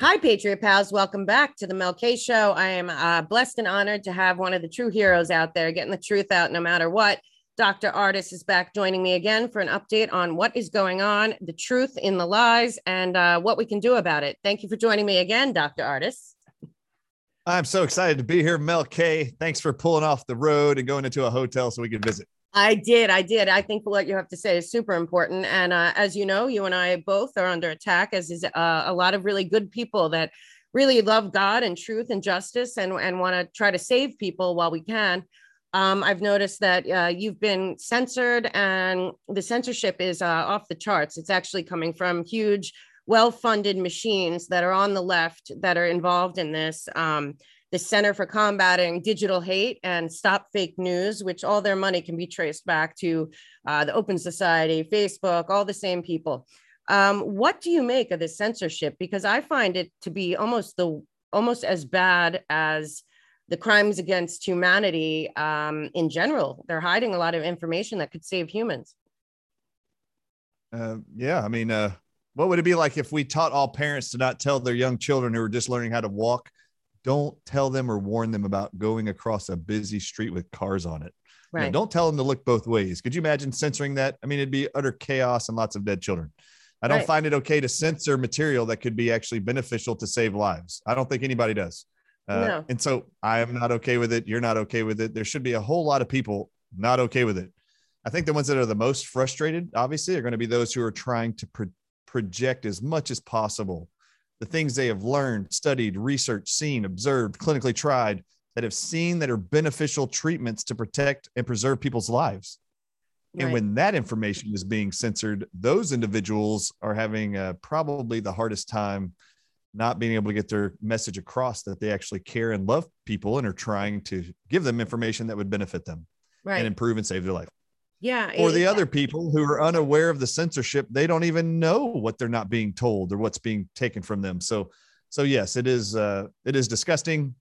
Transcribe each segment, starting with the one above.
Hi, Patriot Pals. Welcome back to the Mel K Show. I am uh, blessed and honored to have one of the true heroes out there getting the truth out no matter what. Dr. Ardis is back joining me again for an update on what is going on, the truth in the lies, and uh, what we can do about it. Thank you for joining me again, Dr. Ardis. I'm so excited to be here, Mel K. Thanks for pulling off the road and going into a hotel so we can visit. I did. I did. I think what you have to say is super important. And uh, as you know, you and I both are under attack, as is uh, a lot of really good people that really love God and truth and justice and, and want to try to save people while we can. Um, I've noticed that uh, you've been censored and the censorship is uh, off the charts. It's actually coming from huge, well funded machines that are on the left that are involved in this. Um, the Center for Combating Digital Hate and Stop Fake News, which all their money can be traced back to uh, the Open Society, Facebook, all the same people. Um, what do you make of this censorship? Because I find it to be almost the almost as bad as the crimes against humanity um, in general. They're hiding a lot of information that could save humans. Uh, yeah, I mean, uh, what would it be like if we taught all parents to not tell their young children who are just learning how to walk don't tell them or warn them about going across a busy street with cars on it. Right. You know, don't tell them to look both ways. Could you imagine censoring that? I mean, it'd be utter chaos and lots of dead children. I don't right. find it okay to censor material that could be actually beneficial to save lives. I don't think anybody does. Uh, no. And so I am not okay with it. You're not okay with it. There should be a whole lot of people not okay with it. I think the ones that are the most frustrated, obviously, are going to be those who are trying to pro- project as much as possible the things they have learned, studied, researched, seen, observed, clinically tried that have seen that are beneficial treatments to protect and preserve people's lives. Right. And when that information is being censored, those individuals are having uh, probably the hardest time not being able to get their message across that they actually care and love people and are trying to give them information that would benefit them right. and improve and save their life. Yeah. Or the other people who are unaware of the censorship, they don't even know what they're not being told or what's being taken from them. So, so yes, it is. Uh, it is disgusting.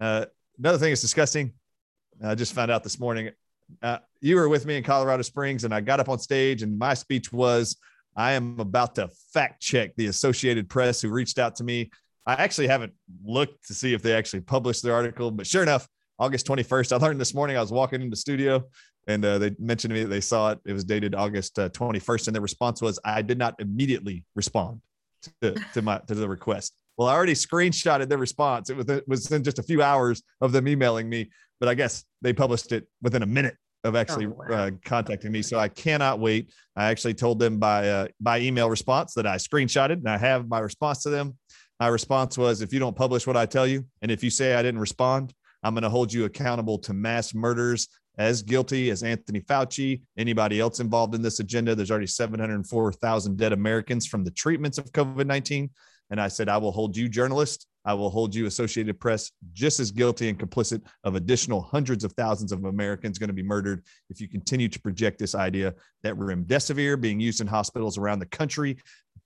Uh, another thing is disgusting. I just found out this morning. Uh, you were with me in Colorado Springs, and I got up on stage, and my speech was, "I am about to fact check the Associated Press who reached out to me." I actually haven't looked to see if they actually published their article, but sure enough, August 21st. I learned this morning I was walking in the studio and uh, they mentioned to me that they saw it. It was dated August uh, 21st, and their response was, "I did not immediately respond to, to my to the request." Well, I already screenshotted their response. It was it was in just a few hours of them emailing me, but I guess they published it within a minute of actually oh, wow. uh, contacting me. So I cannot wait. I actually told them by uh, by email response that I screenshotted, and I have my response to them. My response was, "If you don't publish what I tell you, and if you say I didn't respond, I'm going to hold you accountable to mass murders as guilty as Anthony Fauci, anybody else involved in this agenda. There's already 704,000 dead Americans from the treatments of COVID 19. And I said, I will hold you, journalists, I will hold you, Associated Press, just as guilty and complicit of additional hundreds of thousands of Americans going to be murdered if you continue to project this idea that remdesivir being used in hospitals around the country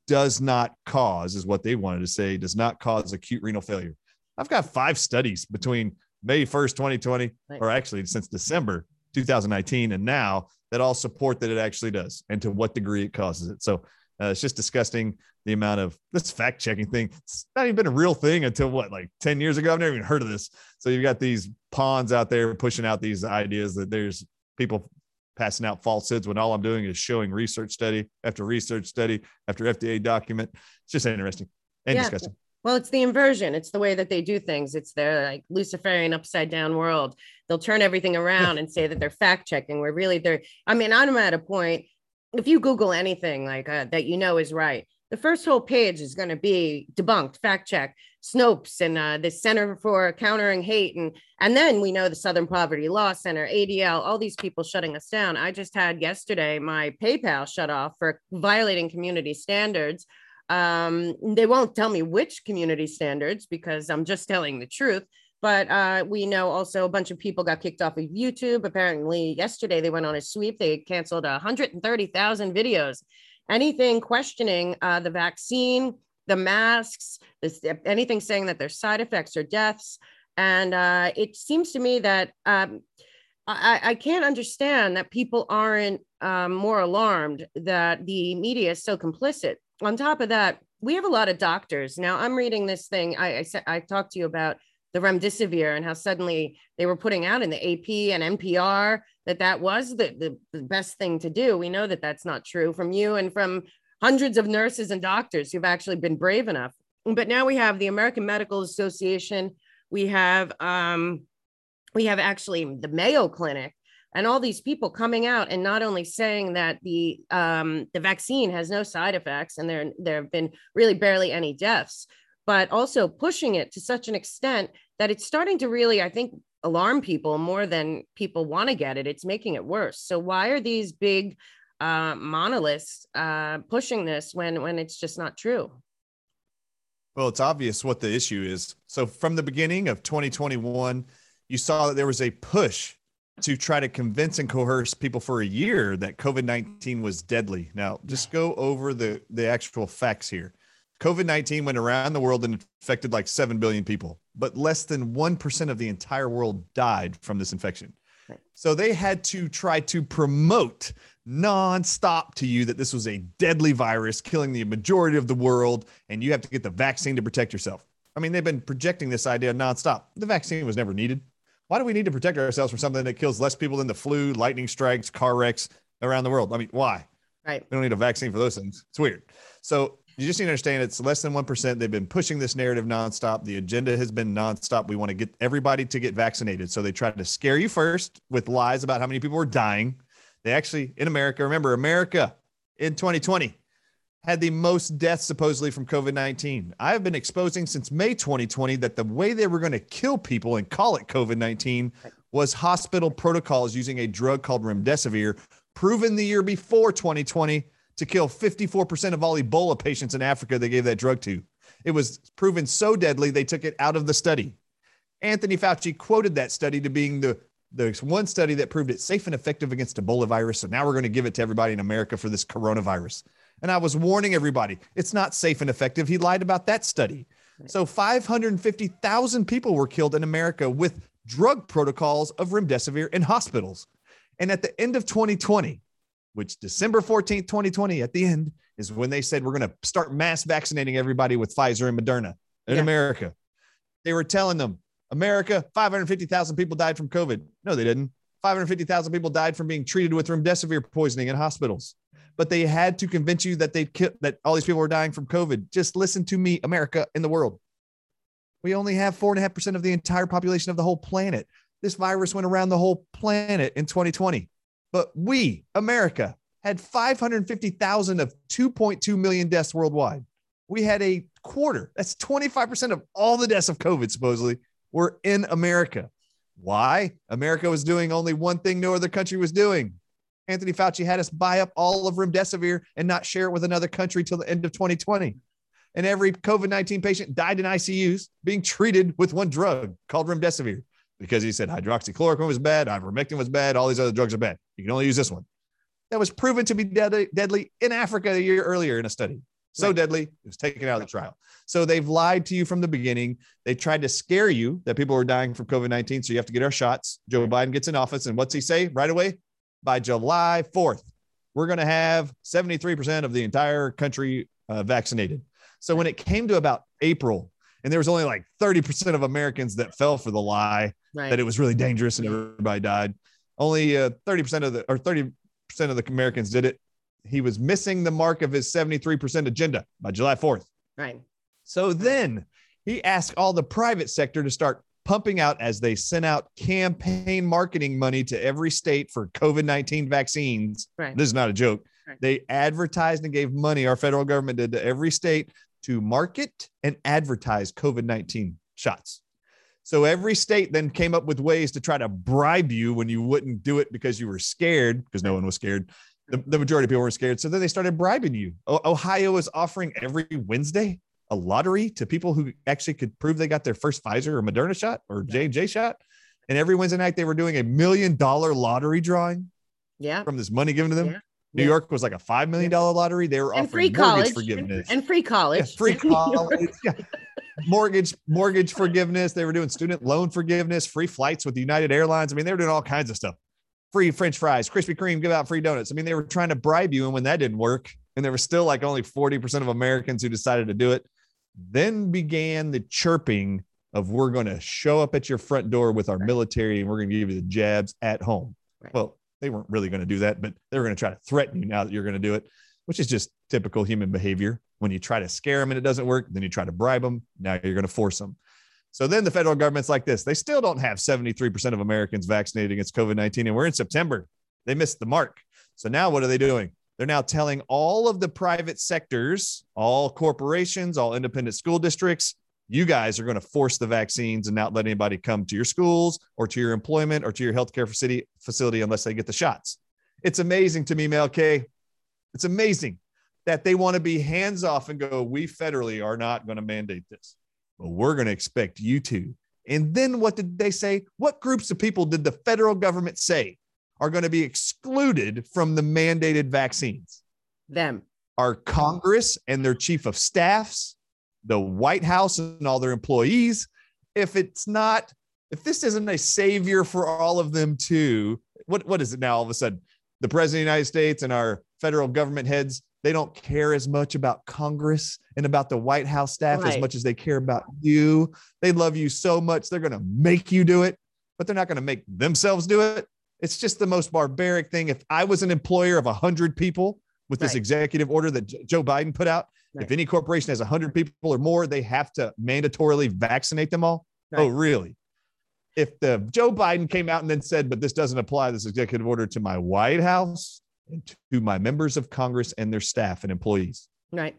does not cause, is what they wanted to say, does not cause acute renal failure. I've got five studies between May 1st, 2020, or actually since December 2019 and now that all support that it actually does and to what degree it causes it. So uh, it's just disgusting the amount of this fact checking thing. It's not even been a real thing until what, like 10 years ago? I've never even heard of this. So you've got these pawns out there pushing out these ideas that there's people passing out falsehoods when all I'm doing is showing research study after research study after FDA document. It's just interesting and yeah. disgusting. Well, it's the inversion. It's the way that they do things. It's their like Luciferian upside down world. They'll turn everything around and say that they're fact checking. Where really they're. I mean, I'm at a point. If you Google anything like uh, that, you know is right. The first whole page is going to be debunked, fact check, Snopes, and uh, the Center for Countering Hate, and and then we know the Southern Poverty Law Center, ADL, all these people shutting us down. I just had yesterday my PayPal shut off for violating community standards um, they won't tell me which community standards because I'm just telling the truth. But uh, we know also a bunch of people got kicked off of YouTube. Apparently, yesterday they went on a sweep. They canceled 130,000 videos. Anything questioning uh, the vaccine, the masks, this, anything saying that there's side effects or deaths. And uh, it seems to me that um, I, I, can't understand that people aren't um, more alarmed that the media is so complicit on top of that, we have a lot of doctors now. I'm reading this thing. I I, I talked to you about the remdesivir and how suddenly they were putting out in the AP and NPR that that was the, the, the best thing to do. We know that that's not true from you and from hundreds of nurses and doctors who've actually been brave enough. But now we have the American Medical Association. We have um, we have actually the Mayo Clinic and all these people coming out and not only saying that the um, the vaccine has no side effects and there there have been really barely any deaths, but also pushing it to such an extent that it's starting to really, I think, alarm people more than people want to get it. It's making it worse. So why are these big uh, monoliths uh, pushing this when when it's just not true? Well, it's obvious what the issue is. So from the beginning of 2021, you saw that there was a push to try to convince and coerce people for a year that COVID 19 was deadly. Now, just go over the, the actual facts here. COVID 19 went around the world and infected like 7 billion people, but less than 1% of the entire world died from this infection. So they had to try to promote nonstop to you that this was a deadly virus killing the majority of the world and you have to get the vaccine to protect yourself. I mean, they've been projecting this idea nonstop. The vaccine was never needed. Why do we need to protect ourselves from something that kills less people than the flu, lightning strikes, car wrecks around the world? I mean, why? Right. We don't need a vaccine for those things. It's weird. So you just need to understand it's less than 1%. They've been pushing this narrative nonstop. The agenda has been nonstop. We want to get everybody to get vaccinated. So they tried to scare you first with lies about how many people were dying. They actually, in America, remember, America in 2020 had the most deaths supposedly from COVID 19. I have been exposing since May 2020 that the way they were going to kill people and call it COVID 19 was hospital protocols using a drug called remdesivir, proven the year before 2020 to kill 54% of all Ebola patients in Africa they gave that drug to. It was proven so deadly, they took it out of the study. Anthony Fauci quoted that study to being the, the one study that proved it safe and effective against Ebola virus. So now we're going to give it to everybody in America for this coronavirus. And I was warning everybody, it's not safe and effective. He lied about that study. So 550,000 people were killed in America with drug protocols of remdesivir in hospitals. And at the end of 2020, which December 14th, 2020, at the end is when they said we're going to start mass vaccinating everybody with Pfizer and Moderna in yeah. America. They were telling them, America, 550,000 people died from COVID. No, they didn't. 550,000 people died from being treated with remdesivir poisoning in hospitals. But they had to convince you that they that all these people were dying from COVID. Just listen to me, America in the world. We only have four and a half percent of the entire population of the whole planet. This virus went around the whole planet in 2020. But we, America, had 550,000 of 2.2 million deaths worldwide. We had a quarter. That's 25% of all the deaths of COVID, supposedly, were in America. Why? America was doing only one thing no other country was doing. Anthony Fauci had us buy up all of remdesivir and not share it with another country till the end of 2020. And every COVID 19 patient died in ICUs being treated with one drug called remdesivir because he said hydroxychloroquine was bad, ivermectin was bad, all these other drugs are bad. You can only use this one. That was proven to be deadly, deadly in Africa a year earlier in a study. So right. deadly, it was taken out of the trial. So they've lied to you from the beginning. They tried to scare you that people were dying from COVID 19. So you have to get our shots. Joe Biden gets in office. And what's he say right away? By July 4th, we're going to have 73% of the entire country uh, vaccinated. So when it came to about April, and there was only like 30% of Americans that fell for the lie right. that it was really dangerous and everybody died. Only uh, 30% of the or 30% of the Americans did it. He was missing the mark of his 73% agenda by July 4th. Right. So then he asked all the private sector to start pumping out as they sent out campaign marketing money to every state for COVID 19 vaccines. Right. This is not a joke. Right. They advertised and gave money, our federal government did to every state to market and advertise COVID 19 shots. So every state then came up with ways to try to bribe you when you wouldn't do it because you were scared, because no one was scared. The, the majority of people were scared. So then they started bribing you. O- Ohio is offering every Wednesday a lottery to people who actually could prove they got their first Pfizer or Moderna shot or J and J shot. And every Wednesday night they were doing a million dollar lottery drawing. Yeah. From this money given to them. Yeah. New yeah. York was like a five million dollar lottery. They were and offering free college. forgiveness and free college. Yeah, free college. yeah. Mortgage, mortgage forgiveness. They were doing student loan forgiveness, free flights with United Airlines. I mean, they were doing all kinds of stuff. Free French fries, Krispy Kreme, give out free donuts. I mean, they were trying to bribe you, and when that didn't work, and there was still like only 40% of Americans who decided to do it. Then began the chirping of we're going to show up at your front door with our military and we're going to give you the jabs at home. Right. Well, they weren't really going to do that, but they were going to try to threaten you now that you're going to do it, which is just typical human behavior. When you try to scare them and it doesn't work, then you try to bribe them. Now you're going to force them. So then the federal government's like this. They still don't have 73% of Americans vaccinated against COVID 19, and we're in September. They missed the mark. So now what are they doing? They're now telling all of the private sectors, all corporations, all independent school districts, you guys are going to force the vaccines and not let anybody come to your schools or to your employment or to your healthcare facility facility unless they get the shots. It's amazing to me, Mel K. It's amazing that they want to be hands off and go, we federally are not going to mandate this, but we're going to expect you to. And then what did they say? What groups of people did the federal government say are going to be excluded from the mandated vaccines? Them. Our Congress and their chief of staffs, the White House and all their employees. If it's not, if this isn't a savior for all of them too, what, what is it now all of a sudden? The president of the United States and our federal government heads, they don't care as much about Congress and about the White House staff right. as much as they care about you. They love you so much, they're going to make you do it, but they're not going to make themselves do it. It's just the most barbaric thing. If I was an employer of 100 people with this executive order that Joe Biden put out, Right. If any corporation has 100 people or more, they have to mandatorily vaccinate them all. Oh, right. Oh, really? If the Joe Biden came out and then said, but this doesn't apply, this executive order to my White House and to my members of Congress and their staff and employees. Right.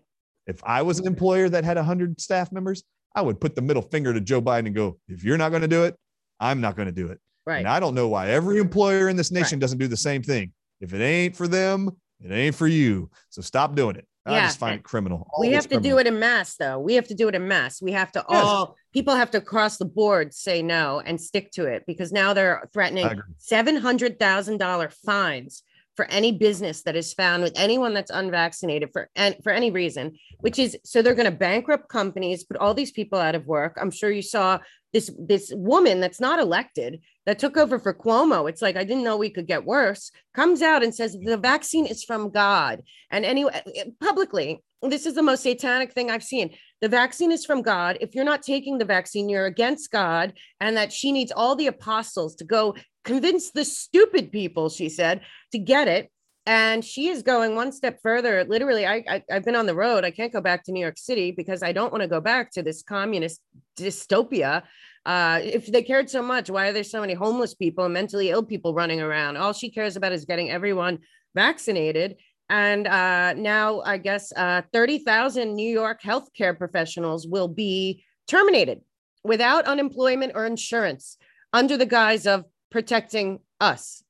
If I was an employer that had 100 staff members, I would put the middle finger to Joe Biden and go, if you're not going to do it, I'm not going to do it. Right. And I don't know why every employer in this nation right. doesn't do the same thing. If it ain't for them, it ain't for you. So stop doing it. I just find it criminal. All we have to criminal. do it in mass, though. We have to do it in mass. We have to yes. all people have to cross the board say no and stick to it because now they're threatening seven hundred thousand dollar fines for any business that is found with anyone that's unvaccinated for and for any reason, which is so they're going to bankrupt companies, put all these people out of work. I'm sure you saw this this woman that's not elected that took over for Cuomo. It's like I didn't know we could get worse. Comes out and says the vaccine is from God. And anyway, uh, uh, publicly, this is the most satanic thing I've seen. The vaccine is from God. If you're not taking the vaccine, you're against God, and that she needs all the apostles to go convince the stupid people, she said, to get it. And she is going one step further. Literally, I, I have been on the road. I can't go back to New York City because I don't want to go back to this communist dystopia. Uh, if they cared so much, why are there so many homeless people and mentally ill people running around? All she cares about is getting everyone vaccinated. And uh, now, I guess uh, 30,000 New York healthcare professionals will be terminated without unemployment or insurance under the guise of protecting us.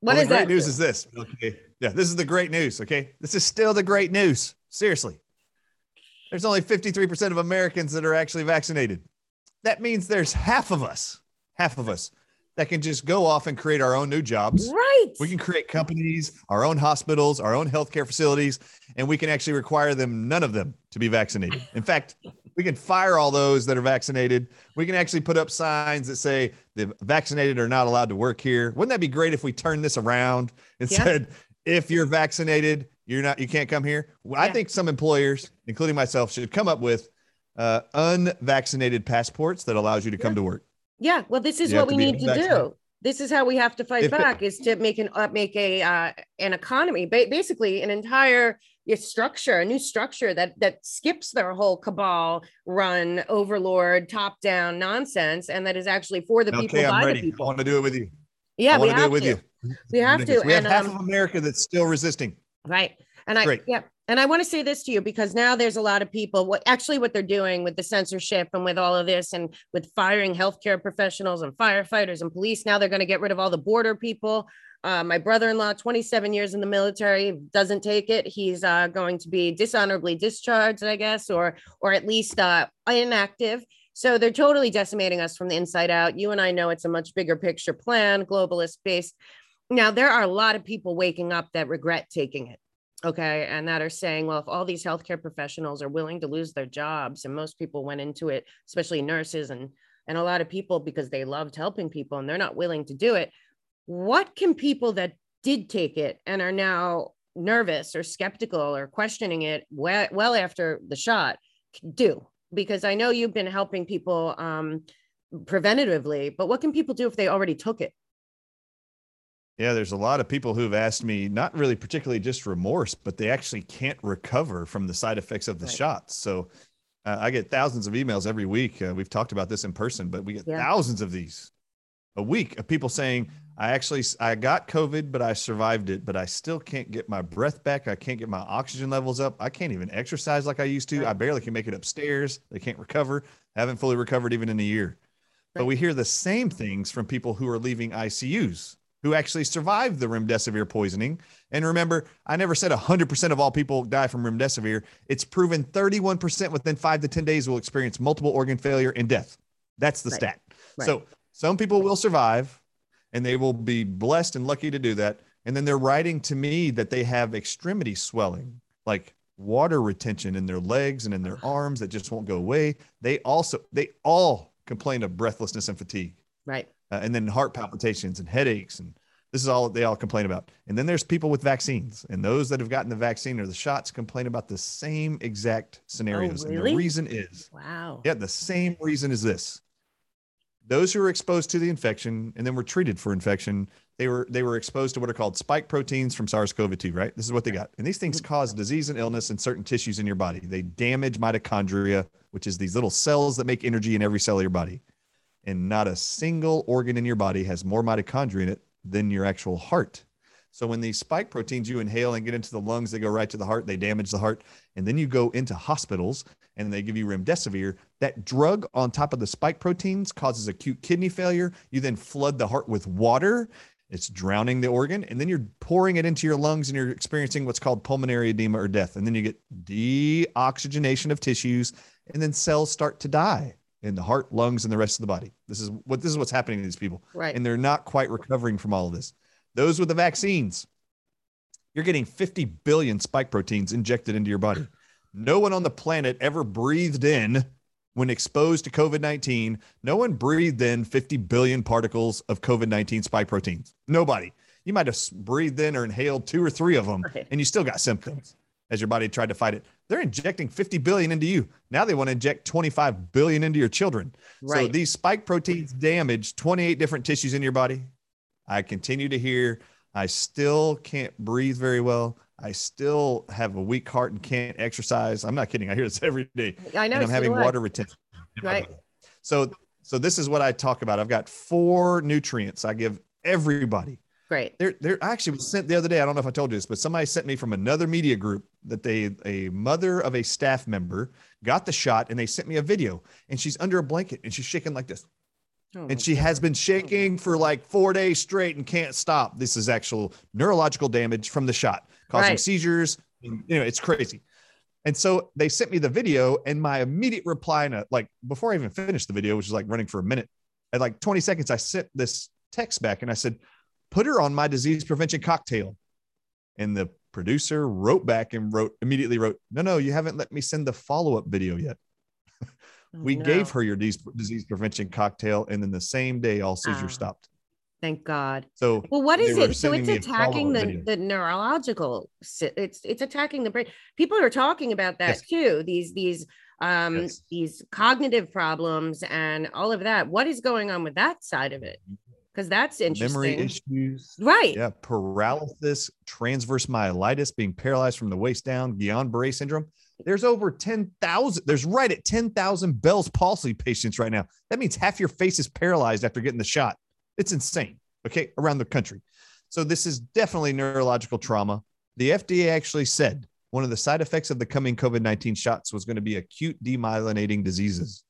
What well, is the great that? news is this. Okay. Yeah, this is the great news. Okay. This is still the great news. Seriously. There's only 53% of Americans that are actually vaccinated. That means there's half of us, half of us that can just go off and create our own new jobs. Right. We can create companies, our own hospitals, our own healthcare facilities, and we can actually require them, none of them, to be vaccinated. In fact, we can fire all those that are vaccinated. We can actually put up signs that say the vaccinated are not allowed to work here. Wouldn't that be great if we turned this around and yeah. said, if you're vaccinated, you're not, you can't come here. Yeah. I think some employers, including myself, should come up with uh, unvaccinated passports that allows you to come to work. Yeah, well, this is you what we need to do. This is how we have to fight if back: it, is to make an uh, make a uh, an economy, ba- basically an entire structure, a new structure that that skips their whole cabal run, overlord, top down nonsense, and that is actually for the okay, people. I'm by ready. I want to do it with you. Yeah, I we have do it with to. you. We have to. We have and, half um, of America that's still resisting. Right. And I Great. yeah, and I want to say this to you because now there's a lot of people what actually what they're doing with the censorship and with all of this and with firing healthcare professionals and firefighters and police. Now they're going to get rid of all the border people. Uh, my brother-in-law, 27 years in the military, doesn't take it. He's uh, going to be dishonorably discharged, I guess, or or at least uh, inactive. So they're totally decimating us from the inside out. You and I know it's a much bigger picture plan, globalist based. Now there are a lot of people waking up that regret taking it okay and that are saying well if all these healthcare professionals are willing to lose their jobs and most people went into it especially nurses and and a lot of people because they loved helping people and they're not willing to do it what can people that did take it and are now nervous or skeptical or questioning it well, well after the shot do because i know you've been helping people um, preventatively but what can people do if they already took it yeah, there's a lot of people who've asked me, not really particularly just remorse, but they actually can't recover from the side effects of the right. shots. So uh, I get thousands of emails every week. Uh, we've talked about this in person, but we get yeah. thousands of these a week of people saying, I actually I got COVID, but I survived it, but I still can't get my breath back. I can't get my oxygen levels up. I can't even exercise like I used to. Right. I barely can make it upstairs. They can't recover. I haven't fully recovered even in a year. Right. But we hear the same things from people who are leaving ICUs who actually survived the remdesivir poisoning. And remember, I never said 100% of all people die from remdesivir. It's proven 31% within five to 10 days will experience multiple organ failure and death. That's the right. stat. So some people will survive and they will be blessed and lucky to do that. And then they're writing to me that they have extremity swelling, like water retention in their legs and in their arms that just won't go away. They also, they all complain of breathlessness and fatigue. Right uh, and then heart palpitations and headaches and this is all they all complain about. And then there's people with vaccines, and those that have gotten the vaccine or the shots complain about the same exact scenarios. Oh, really? And the reason is, wow, yeah, the same reason is this: those who were exposed to the infection and then were treated for infection, they were they were exposed to what are called spike proteins from SARS-CoV-2. Right? This is what they got, and these things cause disease and illness in certain tissues in your body. They damage mitochondria, which is these little cells that make energy in every cell of your body and not a single organ in your body has more mitochondria in it than your actual heart. So when these spike proteins you inhale and get into the lungs, they go right to the heart, they damage the heart, and then you go into hospitals and they give you remdesivir. That drug on top of the spike proteins causes acute kidney failure. You then flood the heart with water. It's drowning the organ, and then you're pouring it into your lungs, and you're experiencing what's called pulmonary edema or death. And then you get deoxygenation of tissues, and then cells start to die in the heart, lungs, and the rest of the body. This is what this is what's happening to these people. Right. And they're not quite recovering from all of this. Those with the vaccines, you're getting 50 billion spike proteins injected into your body. No one on the planet ever breathed in when exposed to COVID 19. No one breathed in 50 billion particles of COVID 19 spike proteins. Nobody. You might have breathed in or inhaled two or three of them, right. and you still got symptoms as your body tried to fight it. They're injecting 50 billion into you. Now they want to inject 25 billion into your children. Right. So these spike proteins damage 28 different tissues in your body. I continue to hear I still can't breathe very well. I still have a weak heart and can't exercise. I'm not kidding. I hear this every day. I know. And I'm having water retention. Right. So so this is what I talk about. I've got four nutrients I give everybody Great. There, there actually was sent the other day. I don't know if I told you this, but somebody sent me from another media group that they, a mother of a staff member got the shot and they sent me a video and she's under a blanket and she's shaking like this. Oh and she God. has been shaking for like four days straight and can't stop. This is actual neurological damage from the shot, causing right. seizures. You know, it's crazy. And so they sent me the video, and my immediate reply, and uh, like before I even finished the video, which was like running for a minute, at like 20 seconds, I sent this text back and I said, put her on my disease prevention cocktail. And the producer wrote back and wrote immediately wrote, no, no, you haven't let me send the follow up video yet. We no. gave her your disease prevention cocktail, and then the same day, all seizures ah, stopped. Thank God. So, well, what is it? So it's attacking the, the neurological. It's it's attacking the brain. People are talking about that yes. too. These these um yes. these cognitive problems and all of that. What is going on with that side of it? because that's interesting. Memory issues, right? Yeah, paralysis, transverse myelitis, being paralyzed from the waist down, Guillain-Barré syndrome. There's over ten thousand. There's right at ten thousand Bell's palsy patients right now. That means half your face is paralyzed after getting the shot. It's insane. Okay, around the country. So this is definitely neurological trauma. The FDA actually said one of the side effects of the coming COVID 19 shots was going to be acute demyelinating diseases.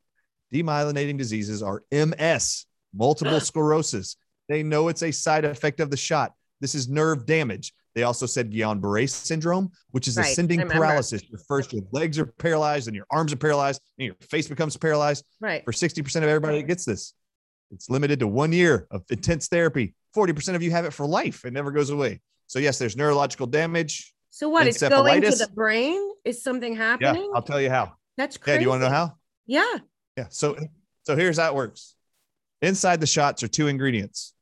Demyelinating diseases are MS, multiple sclerosis. They know it's a side effect of the shot. This is nerve damage. They also said Guillain-Barré syndrome, which is right. ascending paralysis. Your first, your legs are paralyzed and your arms are paralyzed and your face becomes paralyzed. Right. For 60% of everybody that gets this, it's limited to one year of intense therapy. 40% of you have it for life. It never goes away. So yes, there's neurological damage. So what? It's going to the brain? Is something happening? Yeah, I'll tell you how. That's crazy. Yeah, do you want to know how? Yeah. Yeah. So so here's how it works. Inside the shots are two ingredients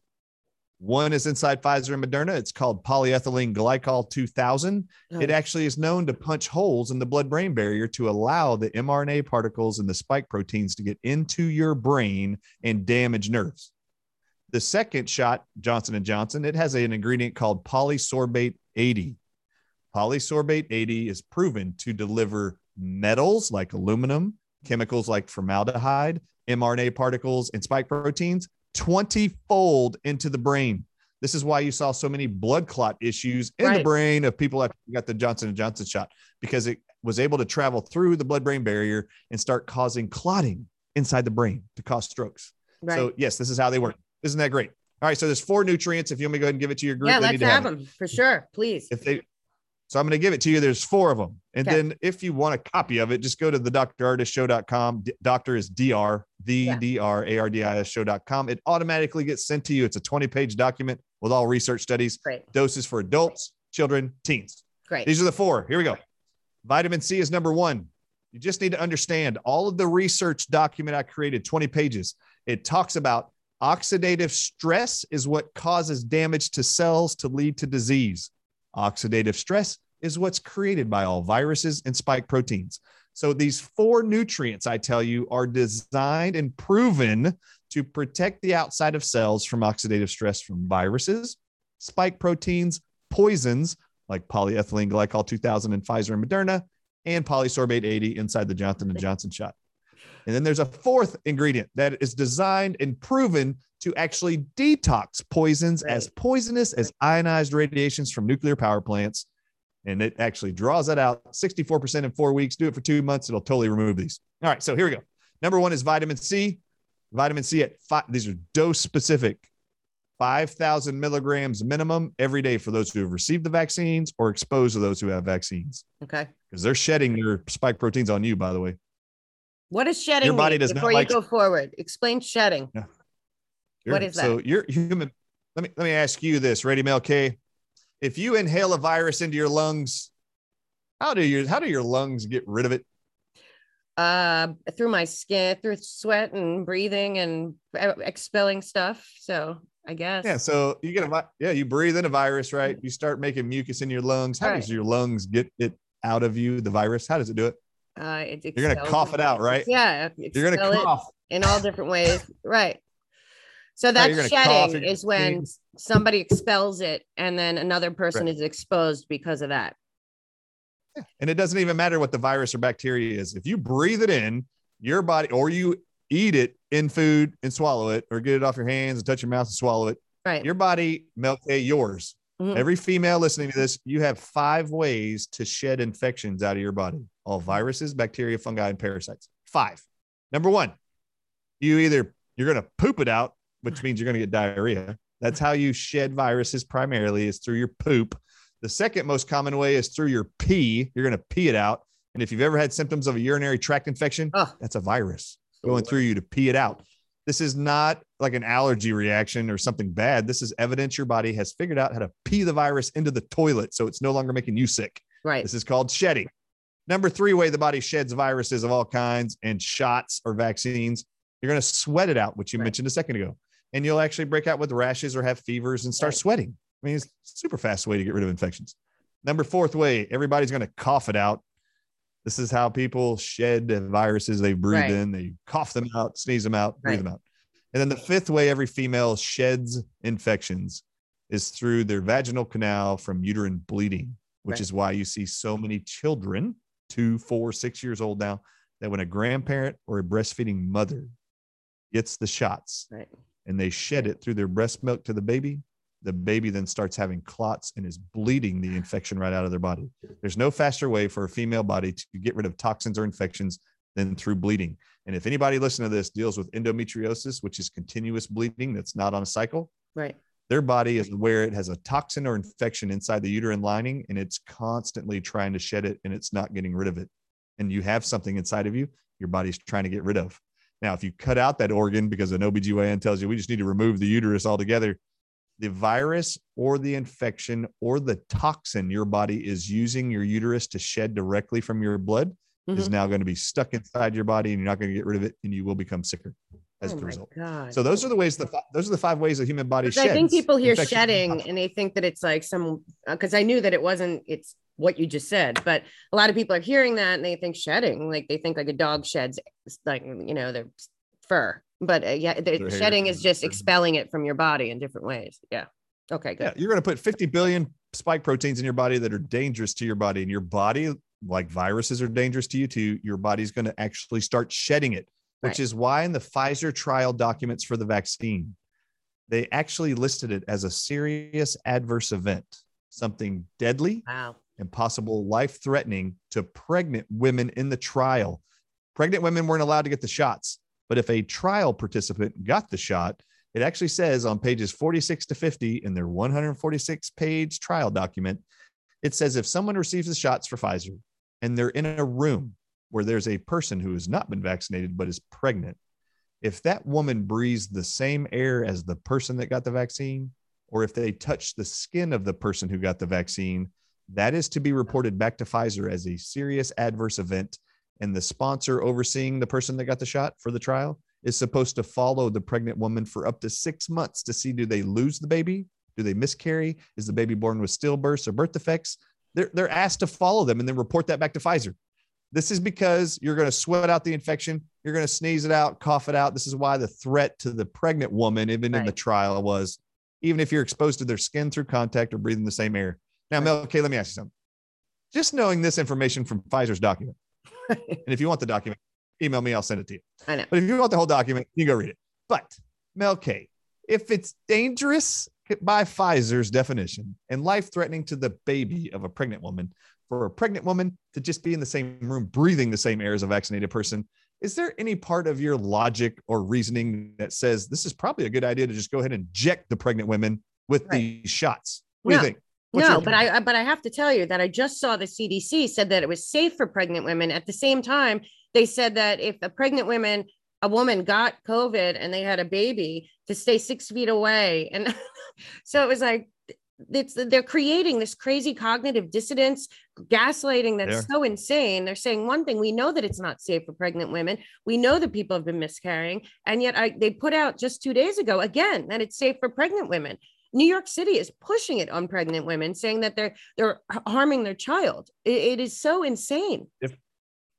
One is inside Pfizer and Moderna. It's called polyethylene glycol 2000. Oh. It actually is known to punch holes in the blood brain barrier to allow the mRNA particles and the spike proteins to get into your brain and damage nerves. The second shot, Johnson & Johnson, it has an ingredient called polysorbate 80. Polysorbate 80 is proven to deliver metals like aluminum, chemicals like formaldehyde, mRNA particles, and spike proteins 20 fold into the brain. This is why you saw so many blood clot issues in the brain of people that got the Johnson and Johnson shot because it was able to travel through the blood brain barrier and start causing clotting inside the brain to cause strokes. Right. So yes, this is how they work. Isn't that great? All right, so there's four nutrients. If you want me to go ahead and give it to your group, yeah, let's have have them for sure. Please. If they, so I'm going to give it to you. There's four of them, and Okay. then if you want a copy of it, just go to the drardisshow.com. D- Doctor is dr the Yeah. d r a r d i s show.com. It automatically gets sent to you. It's a 20 page document with all research studies, Great. doses for adults, children, teens. Great. These are the four. Here we go. Vitamin C is number one. You just need to understand all of the research document I created, 20 pages. It talks about oxidative stress is what causes damage to cells to lead to disease. Oxidative stress is what's created by all viruses and spike proteins. So these four nutrients, I tell you, are designed and proven to protect the outside of cells from oxidative stress from viruses, spike proteins, poisons like polyethylene glycol 2000 and Pfizer and Moderna, and polysorbate 80 inside the Johnson and Johnson shot. And then there's a fourth ingredient that is designed and proven to actually detox poisons as poisonous as ionized radiations from nuclear power plants. And it actually draws that out 64% in four weeks. Do it for two months. It'll totally remove these. All right. So here we go. Number one is vitamin C. Vitamin C at five, these are dose specific. 5,000 milligrams minimum every day for those who have received the vaccines or exposed to those who have vaccines Okay. because they're shedding their spike proteins on you, by the way. What is shedding Your body does not before like- you go forward? Explain shedding. Yeah. What is So you're human. Let me let me ask you this, Ready Mel K. If you inhale a virus into your lungs, how do your how do your lungs get rid of it? Uh, through my skin, through sweat and breathing and expelling stuff. So I guess. Yeah, so you get a yeah, you breathe in a virus, right? You start making mucus in your lungs. How does your lungs get it out of you? The virus. How does it do it? Uh, it You're gonna cough it out, right? Yeah. You're gonna cough. in all different ways. Right. So that's you're gonna cough, shedding is when somebody expels it and then another person Right. is exposed because of that. And it doesn't even matter what the virus or bacteria is. If you breathe it in, your body, or you eat it in food and swallow it, or get it off your hands and touch your mouth and swallow it, Right. your body, Milk, yours. Mhm. Every female listening to this, you have five ways to shed infections out of your body all viruses, bacteria, fungi, and parasites. Five. Number one, you either you're going to poop it out, which means you're going to get diarrhea. That's how you shed viruses primarily is through your poop. The second most common way is through your pee. You're going to pee it out. And if you've ever had symptoms of a urinary tract infection, that's a virus going through you to pee it out. This is not like an allergy reaction or something bad. This is evidence your body has figured out how to pee the virus into the toilet so it's no longer making you sick. Right. This is called shedding. Number three way the body sheds viruses of all kinds and shots or vaccines, you're going to sweat it out, which you Right. mentioned a second ago. And you'll actually break out with rashes or have fevers and start sweating. I mean, it's a super fast way to get rid of infections. Number fourth way, everybody's going to cough it out. This is how people shed viruses they breathe Right. in. They cough them out, sneeze them out, breathe Right. them out. And then the fifth way every female sheds infections is through their vaginal canal from uterine bleeding, which Right. is why you see so many children, two, four, six years old now, that when a grandparent or a breastfeeding mother gets the shots Right. And they shed it through their breast milk to the baby, the baby then starts having clots and is bleeding the infection right out of their body. There's no faster way for a female body to get rid of toxins or infections than through bleeding. And if anybody listening to this deals with endometriosis, which is continuous bleeding that's not on a cycle, Right. their body is where it has a toxin or infection inside the uterine lining and it's constantly trying to shed it and it's not getting rid of it. And you have something inside of you, your body's trying to get rid of. Now, if you cut out that organ because an OBGYN tells you we just need to remove the uterus altogether, the virus or the infection or the toxin your body is using your uterus to shed directly from your blood is Mhm. now going to be stuck inside your body and you're not going to get rid of it and you will become sicker. as Oh the result. God. So those are the ways the those are the five ways the human body sheds. I think people hear shedding and they think that it's like some because I knew that it wasn't it's what you just said, but a lot of people are hearing that and they think shedding, like they think like a dog sheds like you know their fur, but uh, yeah, the shedding is just expelling it from your body in different ways. Yeah. Okay, good Yeah, you're going to put 50 billion spike proteins in your body that are dangerous to your body, and your body, like viruses, are dangerous to you too. Your body's going to actually start shedding it, which Right. is why in the Pfizer trial documents for the vaccine, they actually listed it as a serious adverse event, something deadly Wow. And possible life threatening to pregnant women in the trial. Pregnant women weren't allowed to get the shots, but if a trial participant got the shot, it actually says on pages 46 to 50 in their 146 page trial document, it says if someone receives the shots for Pfizer and they're in a room where there's a person who has not been vaccinated but is pregnant, if that woman breathes the same air as the person that got the vaccine, or if they touch the skin of the person who got the vaccine, that is to be reported back to Pfizer as a serious adverse event. And the sponsor overseeing the person that got the shot for the trial is supposed to follow the pregnant woman for up to six months to see do they lose the baby? Do they miscarry? Is the baby born with stillbirths or birth defects? They're, they're asked to follow them and then report that back to Pfizer. This is because you're going to sweat out the infection. You're going to sneeze it out, cough it out. This is why the threat to the pregnant woman, even in the trial, was even if you're exposed to their skin through contact or breathing the same air. Now, Mel, okay, let me ask you something. Just knowing this information from Pfizer's document, and if you want the document, email me, I'll send it to you. I know. But if you want the whole document, you go read it. But Mel K, if it's dangerous by Pfizer's definition and life threatening to the baby of a pregnant woman, for a pregnant woman to just be in the same room breathing the same air as a vaccinated person, is there any part of your logic or reasoning that says this is probably a good idea to just go ahead and inject the pregnant women with Right. these shots? What do you think? What's no, but I but I have to tell you that I just saw the CDC said that it was safe for pregnant women. At the same time, they said that if a pregnant woman, a woman got COVID and they had a baby, to stay six feet away. And so it was like it's they're creating this crazy cognitive dissonance, gaslighting that's so insane. They're saying one thing, we know that it's not safe for pregnant women. We know that people have been miscarrying, and yet I, they put out just two days ago again that it's safe for pregnant women. New York City is pushing it on pregnant women, saying that they're they're harming their child. It- it is so insane. If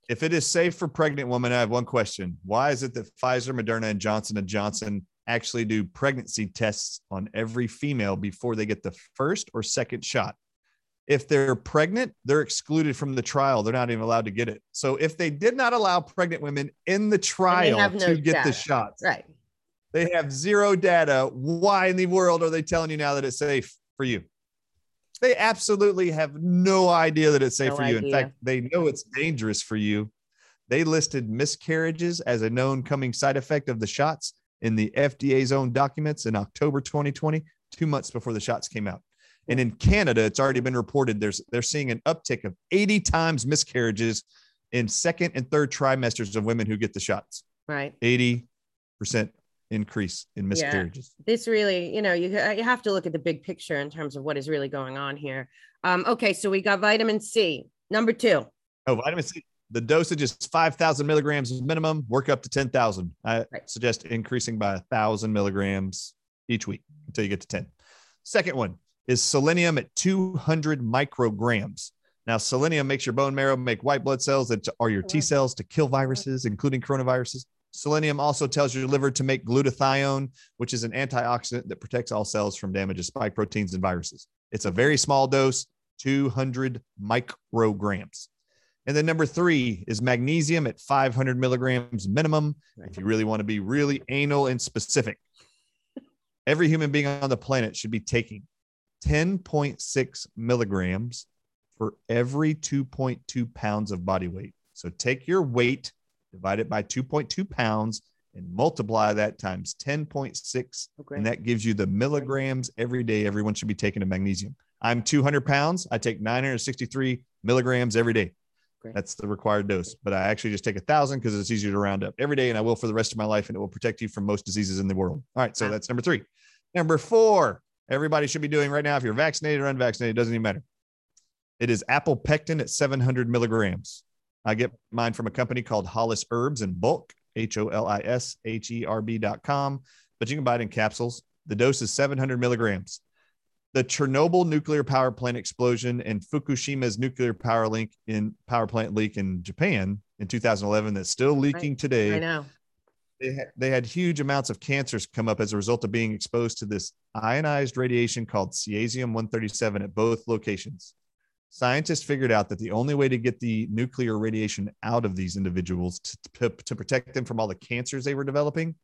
if it is safe for pregnant women, I have one question. Why is it that Pfizer, Moderna, and Johnson and Johnson actually do pregnancy tests on every female before they get the first or second shot? If they're pregnant, they're excluded from the trial. They're not even allowed to get it. So if they did not allow pregnant women in the trial no to get the shots, Right. They have zero data. Why in the world are they telling you now that it's safe for you? They absolutely have no idea that it's safe No for you. In fact, they know it's dangerous for you. They listed miscarriages as a known coming side effect of the shots in the FDA's own documents in October 2020, two months before the shots came out. And in Canada, it's already been reported there's they're seeing an uptick of 80 times miscarriages in second and third trimesters of women who get the shots. Right. 80% increase in Yeah. miscarriages. This really, you know, you you have to look at the big picture in terms of what is really going on here. Um, okay, so we got vitamin C, number two. Oh, vitamin C. The dosage is 5,000 milligrams minimum, work up to 10,000. I Right. suggest increasing by a thousand milligrams each week until you get to 10. Second one is selenium at 200 micrograms. Now, selenium makes your bone marrow make white blood cells that are your T cells to kill viruses, including coronaviruses. Selenium also tells your liver to make glutathione, which is an antioxidant that protects all cells from damage of spike proteins and viruses. It's a very small dose, 200 micrograms. And then number three is magnesium at 500 milligrams minimum. If you really want to be really anal and specific, every human being on the planet should be taking 10.6 milligrams for every 2.2 pounds of body weight. So take your weight, divide it by 2.2 pounds, and multiply that times 10.6 Okay. and that gives you the milligrams every day everyone should be taking of magnesium. I'm 200 pounds. I take 963 milligrams every day. Great. That's the required dose, but I actually just take a thousand because it's easier to round up every day, and I will for the rest of my life, and it will protect you from most diseases in the world. All right, so that's number three. Number four, everybody should be doing right now. If you're vaccinated or unvaccinated, it doesn't even matter. It is apple pectin at 700 milligrams. I get mine from a company called Hollis Herbs in bulk, H O L I S H E R B.com. But you can buy it in capsules. The dose is 700 milligrams. The Chernobyl nuclear power plant explosion and Fukushima's nuclear power link in power plant leak in Japan in 2011 that's still leaking Right. today I know. they had, they had huge amounts of cancers come up as a result of being exposed to this ionized radiation called cesium 137 at both locations. Scientists figured out that the only way to get the nuclear radiation out of these individuals to, to, to protect them from all the cancers they were developing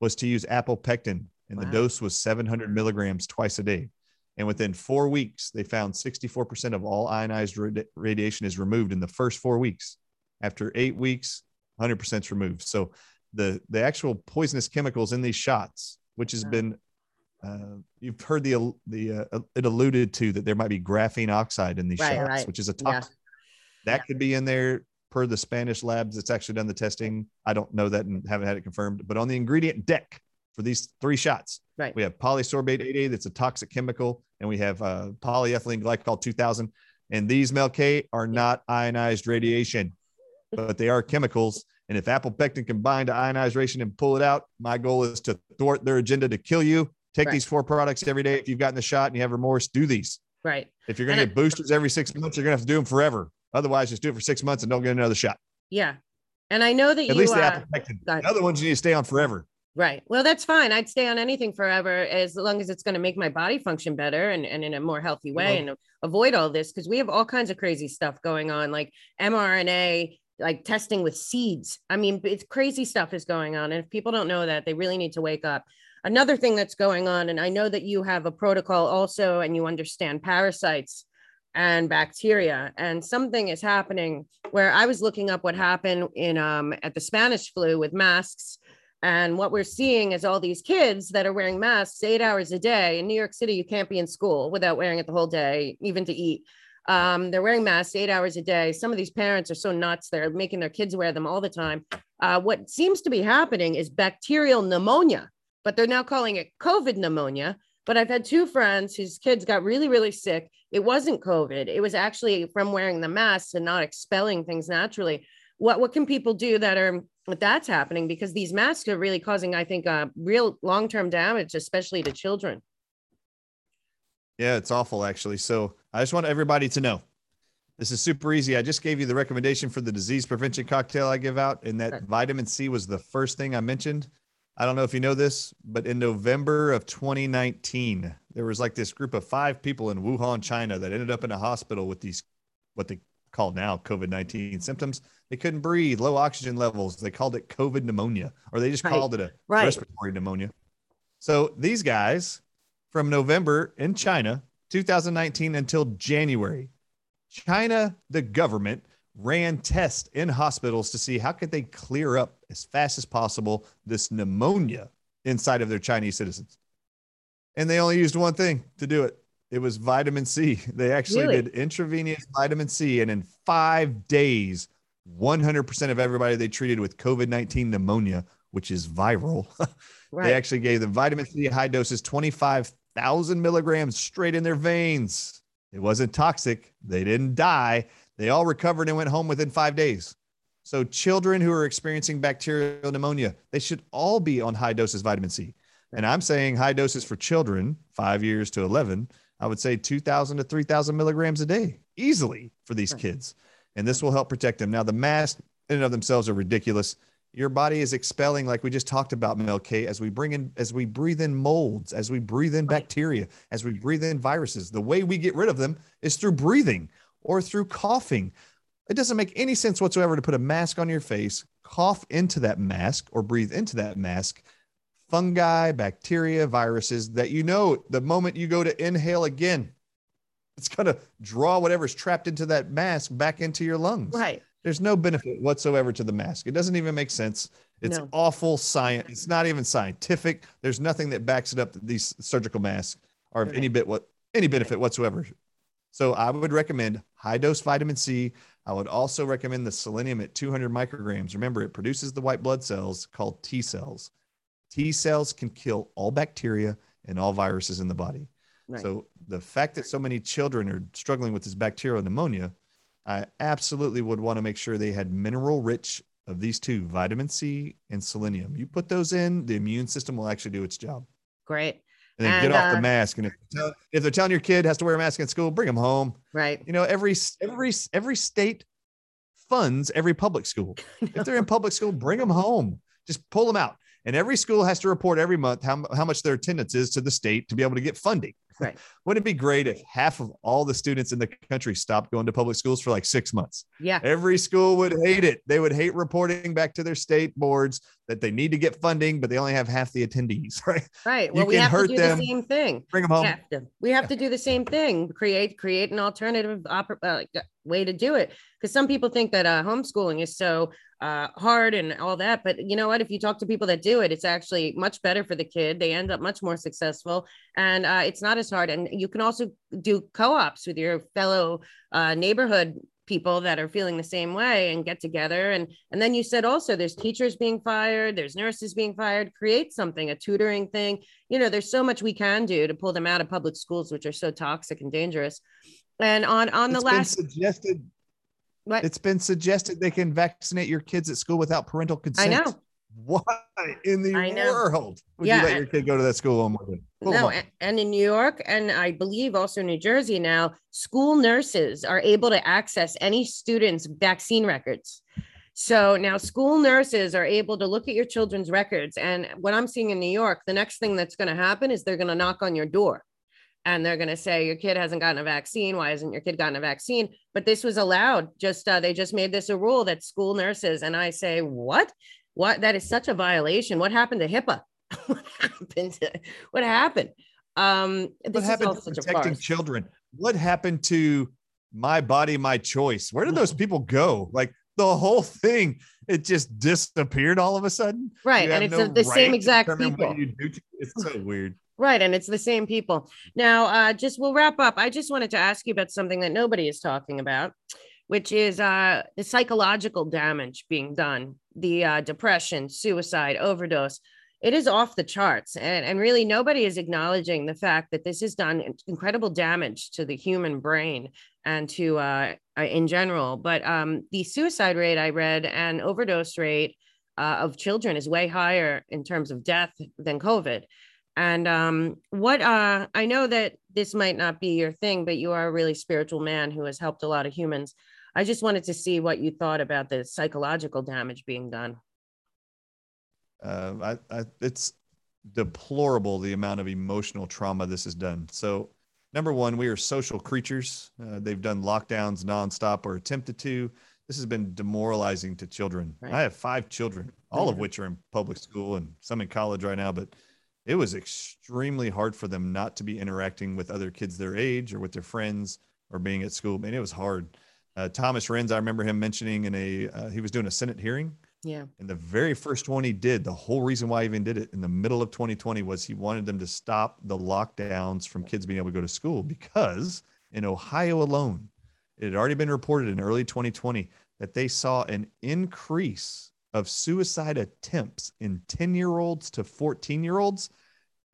was to use apple pectin, and the dose was 700 milligrams twice a day. And within four weeks, they found 64% of all ionized radi- radiation is removed in the first four weeks. After eight weeks, 100% is removed. So the the actual poisonous chemicals in these shots, which has Wow. been uh, you've heard the the uh, it alluded to that there might be graphene oxide in these Right, shots, right. which is a Yeah. toxic that could be in there per the Spanish labs that's actually done the testing. I don't know that and haven't had it confirmed, but on the ingredient deck for these three shots, Right. we have polysorbate 80 that's a toxic chemical, and we have uh, polyethylene glycol 2000. And these Mel K are not ionized radiation, but they are chemicals. And if apple pectin can bind to ionized radiation and pull it out, my goal is to thwart their agenda to kill you. Take Right. these four products every day. If you've gotten the shot and you have remorse, do these. Right. If you're going to get boosters every six months, you're going to have to do them forever. Otherwise, just do it for six months and don't get another shot. Yeah. And I know that you At you least the uh, apple pectin. got- The other ones you need to stay on forever. Right. Well, that's fine. I'd stay on anything forever as long as it's going to make my body function better and, and in a more healthy way and avoid all this because we have all kinds of crazy stuff going on, like mRNA, like testing with seeds. I mean, it's crazy stuff is going on. And if people don't know that, they really need to wake up. Another thing that's going on, and I know that you have a protocol also, and you understand parasites and bacteria. And something is happening where I was looking up what happened in um, at the Spanish flu with masks and what we're seeing is all these kids that are wearing masks eight hours a day. In New York City, you can't be in school without wearing it the whole day, even to eat. Um, they're wearing masks eight hours a day. Some of these parents are so nuts, they're making their kids wear them all the time. Uh, what seems to be happening is bacterial pneumonia, but they're now calling it COVID pneumonia. But I've had two friends whose kids got really, really sick. It wasn't COVID, it was actually from wearing the masks and not expelling things naturally. What, what can people do that are that's happening because these masks are really causing, I think, uh, real long term damage, especially to children. Yeah, it's awful actually. So I just want everybody to know this is super easy. I just gave you the recommendation for the disease prevention cocktail I give out, and that vitamin C was the first thing I mentioned. I don't know if you know this, but in November of 2019, there was like this group of five people in Wuhan, China that ended up in a hospital with these, what they call now COVID 19 symptoms. They couldn't breathe, low oxygen levels. They called it COVID pneumonia, or they just Right. called it a Right. respiratory pneumonia. So these guys from November in China, 2019 until January, China, the government ran tests in hospitals to see how could they clear up as fast as possible this pneumonia inside of their Chinese citizens. And they only used one thing to do it. It was vitamin C. They actually Really? did intravenous vitamin C, and in five days, 100% of everybody they treated with COVID 19 pneumonia, which is viral, Right. they actually gave them vitamin C high doses, 25,000 milligrams straight in their veins. It wasn't toxic. They didn't die. They all recovered and went home within five days. So, children who are experiencing bacterial pneumonia, they should all be on high doses vitamin C. And I'm saying high doses for children, five years to 11, I would say 2,000 to 3,000 milligrams a day easily for these kids. And this will help protect them. Now, the masks in and of themselves are ridiculous. Your body is expelling, like we just talked about, Mel K, as we bring in, as we breathe in molds, as we breathe in bacteria, as we breathe in viruses. The way we get rid of them is through breathing or through coughing. It doesn't make any sense whatsoever to put a mask on your face, cough into that mask, or breathe into that mask fungi, bacteria, viruses that you know the moment you go to inhale again, it's going to draw whatever's trapped into that mask back into your lungs. right. There's no benefit whatsoever to the mask. It doesn't even make sense. It's No. awful science. It's not even scientific. There's nothing that backs it up that these surgical masks are of any bit what any benefit whatsoever. So I would recommend high dose vitamin C. I would also recommend the selenium at 200 micrograms. Remember, it produces the white blood cells called T cells. T cells can kill all bacteria and all viruses in the body. Right. So the fact that so many children are struggling with this bacterial pneumonia, I absolutely would want to make sure they had mineral rich of these two, vitamin C and selenium. You put those in, the immune system will actually do its job. Great. And then And, get off uh, the mask. And if, if they're telling your kid has to wear a mask in school, bring them home. Right. You know, every every every state funds every public school. If they're in public school, bring them home. Just pull them out. And every school has to report every month how, how much their attendance is to the state to be able to get funding. Right. Wouldn't it be great if half of all the students in the country stopped going to public schools for like six months? Yeah. Every school would hate it. They would hate reporting back to their state boards that they need to get funding, but they only have half the attendees, right? Right. You Well, we can have to hurt do them. the same thing. Bring them We home. have to. We have to do the same thing. Create create an alternative oper- uh, way to do it. Because some people think that uh, homeschooling is so uh, hard and all that, but you know what? If you talk to people that do it, it's actually much better for the kid. They end up much more successful, and uh, it's not as hard. And you can also do co-ops with your fellow uh, neighborhood people that are feeling the same way and get together. And and then you said also there's teachers being fired there's nurses being fired. Create something a tutoring thing. You know there's so much we can do to pull them out of public schools which are so toxic and dangerous. And on on the It's last suggested what? It's been suggested they can vaccinate your kids at school without parental consent i know Why in the world would Yeah, you let your kid go to that school on Monday? No and in new york and i believe also new jersey now school nurses are able to access any student's vaccine records. So now school nurses are able to look at your children's records and what i'm seeing in new york the next thing that's going to happen is they're going to knock on your door and they're going to say your kid hasn't gotten a vaccine why hasn't your kid gotten a vaccine? But this was allowed just uh, they just made this a rule that school nurses and i say what what that is such a violation what happened to hipaa what happened to, what happened um this what is happened all to such a protecting children? What happened to my body, my choice? Where did those people go? Like the whole thing, it just disappeared all of a sudden. right You and it's no the- the same right to exact people to- it's so weird. Right. And it's the same people. Now, uh, just we'll wrap up. I just wanted to ask you about something that nobody is talking about, which is uh, the psychological damage being done, the uh, depression, suicide, overdose. It is off the charts. And, and really, nobody is acknowledging the fact that this has done incredible damage to the human brain and to uh, in general. But um, the suicide rate I read and overdose rate uh, of children is way higher in terms of death than COVID. And um, what uh, I know that this might not be your thing, but you are a really spiritual man who has helped a lot of humans. I just wanted to see what you thought about the psychological damage being done. Uh, I, I, it's deplorable the amount of emotional trauma this has done. So, number one, we are social creatures. Uh, they've done lockdowns nonstop or attempted to. This has been demoralizing to children. Right. I have five children, all of which are in public school and some in college right now, but it was extremely hard for them not to be interacting with other kids their age or with their friends or being at school. Man, it was hard. Uh, Thomas Renz, I remember him mentioning in a, uh, he was doing a Senate hearing Yeah. and the very first one he did, the whole reason why he even did it in the middle of 2020 was he wanted them to stop the lockdowns from kids being able to go to school because in Ohio alone, it had already been reported in early 2020 that they saw an increase of suicide attempts in 10 year olds to 14 year olds.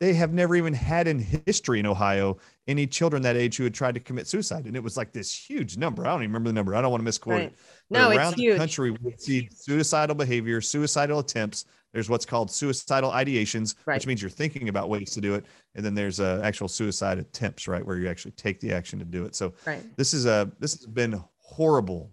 They have never even had in history in Ohio any children that age who had tried to commit suicide. And it was like this huge number. I don't even remember the number. I don't want to misquote Right. it. But No, around the huge. country, we see suicidal behavior, suicidal attempts. There's what's called suicidal ideations, Right. which means you're thinking about ways to do it, and then there's uh, actual suicide attempts, right, where you actually take the action to do it. So Right. this is a this has been horrible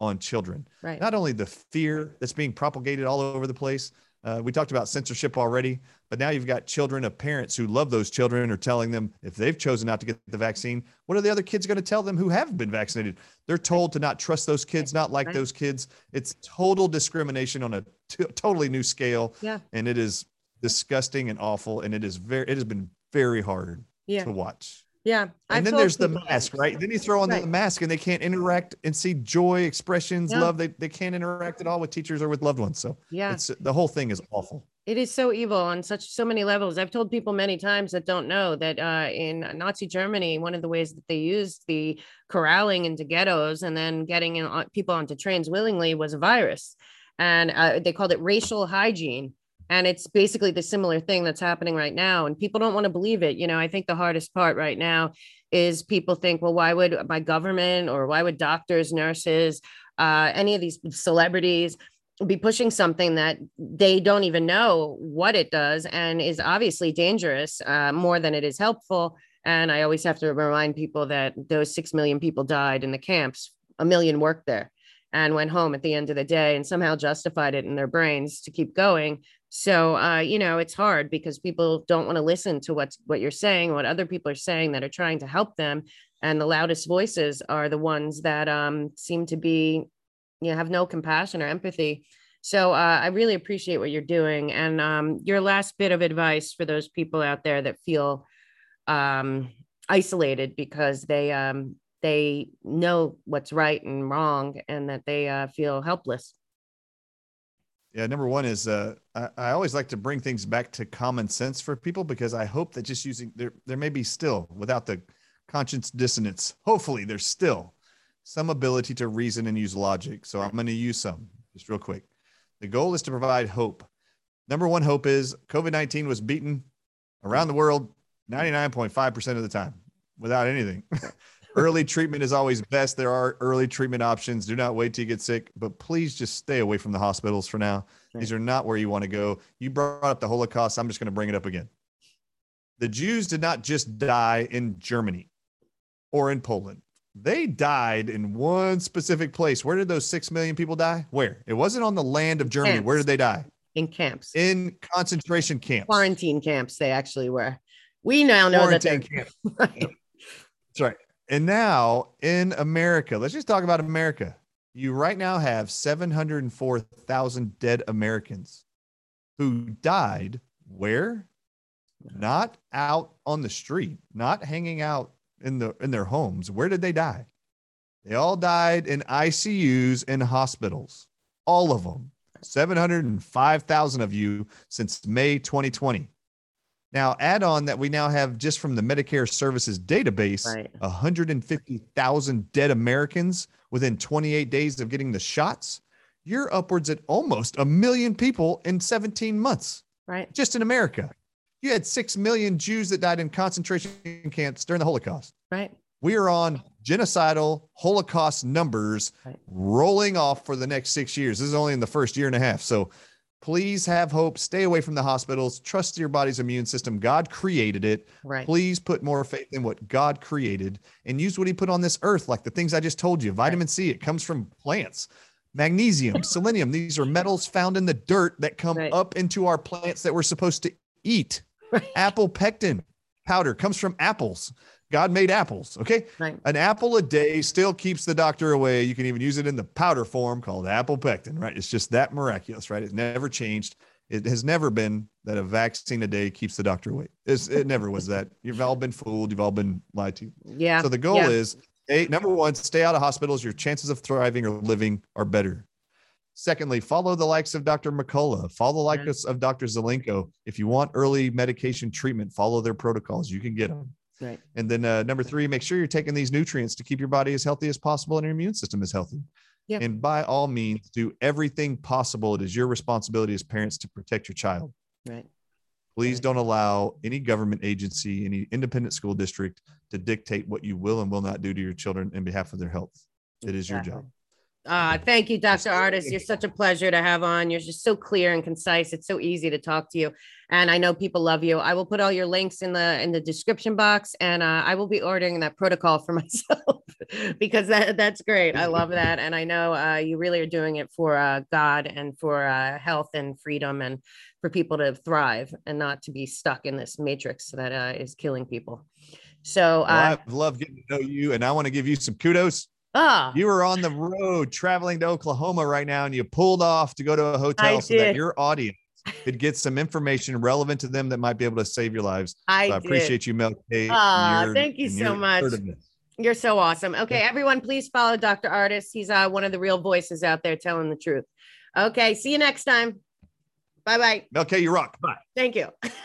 on children. Right. Not only the fear that's being propagated all over the place. Uh, we talked about censorship already, but now you've got children of parents who love those children are telling them if they've chosen not to get the vaccine, what are the other kids going to tell them who have been vaccinated? They're told to not trust those kids, not like those kids. It's total discrimination on a t- totally new scale, Yeah. and it is disgusting and awful, and it is very it has been very hard Yeah. to watch. Yeah. I've And then there's the that. mask, right? Then you throw on Right. the mask and they can't interact and see joy, expressions, Yeah. love. They, they can't interact at all with teachers or with loved ones. So Yeah. it's the whole thing is awful. It is so evil on such so many levels. I've told people many times that don't know that uh, in Nazi Germany, one of the ways that they used the corralling into ghettos and then getting in, people onto trains willingly was a virus, and uh, they called it racial hygiene. And it's basically the similar thing that's happening right now, and people don't want to believe it. You know, I think the hardest part right now is people think, well, why would my government or why would doctors, nurses, uh, any of these celebrities be pushing something that they don't even know what it does and is obviously dangerous uh, more than it is helpful. And I always have to remind people that those 6 million people died in the camps, a million worked there and went home at the end of the day and somehow justified it in their brains to keep going. So, uh, you know, it's hard because people don't want to listen to what's what you're saying, what other people are saying that are trying to help them. And the loudest voices are the ones that um, seem to be, you know, have no compassion or empathy. So uh, I really appreciate what you're doing. And um, your last bit of advice for those people out there that feel um, isolated because they um, they know what's right and wrong and that they uh, feel helpless. Yeah, number one is uh, I, I, always like to bring things back to common sense for people because I hope that just using there there may be still without the conscience dissonance. Hopefully, there's still some ability to reason and use logic. So I'm going to use some just real quick. The goal is to provide hope. Number one hope is COVID 19 was beaten around the world 99.5% of the time without anything. early treatment is always best. There are early treatment options. Do not wait till you get sick, but please just stay away from the hospitals for now. These are not where you want to go. You brought up the Holocaust. I'm just going to bring it up again. The Jews did not just die in Germany or in Poland. They died in one specific place. Where did those 6 million people die? Where? It wasn't on the land of Germany. Camps. Where did they die? In camps. In concentration camps. Quarantine camps, they actually were. We now know Quarantine that they're camps. That's right. And now in America, let's just talk about America. You right now have 704,000 dead Americans who died where? Not out on the street, not hanging out in the in their homes. Where did they die? They all died in ICUs and hospitals. All of them. 705,000 of you since May 2020. Now, add on that we now have just from the Medicare Services database, Right. 150,000 dead Americans within 28 days of getting the shots. You're upwards at almost a million people in 17 months right. just in America. You had 6 million Jews that died in concentration camps during the Holocaust. Right. We are on genocidal Holocaust numbers Right. rolling off for the next six years. This is only in the first year and a half. So please have hope. Stay away from the hospitals. Trust your body's immune system. God created it. Right. Please put more faith in what God created and use what He put on this earth, like the things I just told you. Vitamin C, it comes from plants. Magnesium, selenium, these are metals found in the dirt that come Right. up into our plants that we're supposed to eat. Right. Apple pectin powder comes from apples. God made apples. Okay. Right. An apple a day still keeps the doctor away. You can even use it in the powder form called apple pectin, right? It's just that miraculous, right? It's never changed. It has never been that a vaccine a day keeps the doctor away. It's, it never was that. You've all been fooled. You've all been lied to. Yeah. So the goal yeah. is hey, number one, stay out of hospitals. Your chances of thriving or living are better. Secondly, follow the likes of Dr. McCullough, follow the Yeah. likes of Dr. Zelenko. If you want early medication treatment, follow their protocols. You can get them. Right. And then uh, number three, make sure you're taking these nutrients to keep your body as healthy as possible and your immune system as healthy. And by all means, do everything possible. It is your responsibility as parents to protect your child. Right. Please Right. don't allow any government agency, any independent school district to dictate what you will and will not do to your children in behalf of their health. It is your job. Uh, thank you, Dr. Ardis. You're such a pleasure to have on. You're just so clear and concise. It's so easy to talk to you. And I know people love you. I will put all your links in the in the description box and uh, I will be ordering that protocol for myself because that that's great. I love that. And I know uh, you really are doing it for uh, God and for uh, health and freedom and for people to thrive and not to be stuck in this matrix that uh, is killing people. So, Well, I've loved getting to know you, and I want to give you some kudos. Ah, You were on the road traveling to Oklahoma right now, and you pulled off to go to a hotel I so that your audience could get some information relevant to them that might be able to save your lives. I, So I appreciate you, Mel. Kate, your- thank you so much. You're so awesome. Okay, everyone, please follow Dr. Ardis. He's uh, one of the real voices out there telling the truth. Okay, see you next time. Bye bye. Mel K, you rock. Bye. Thank you.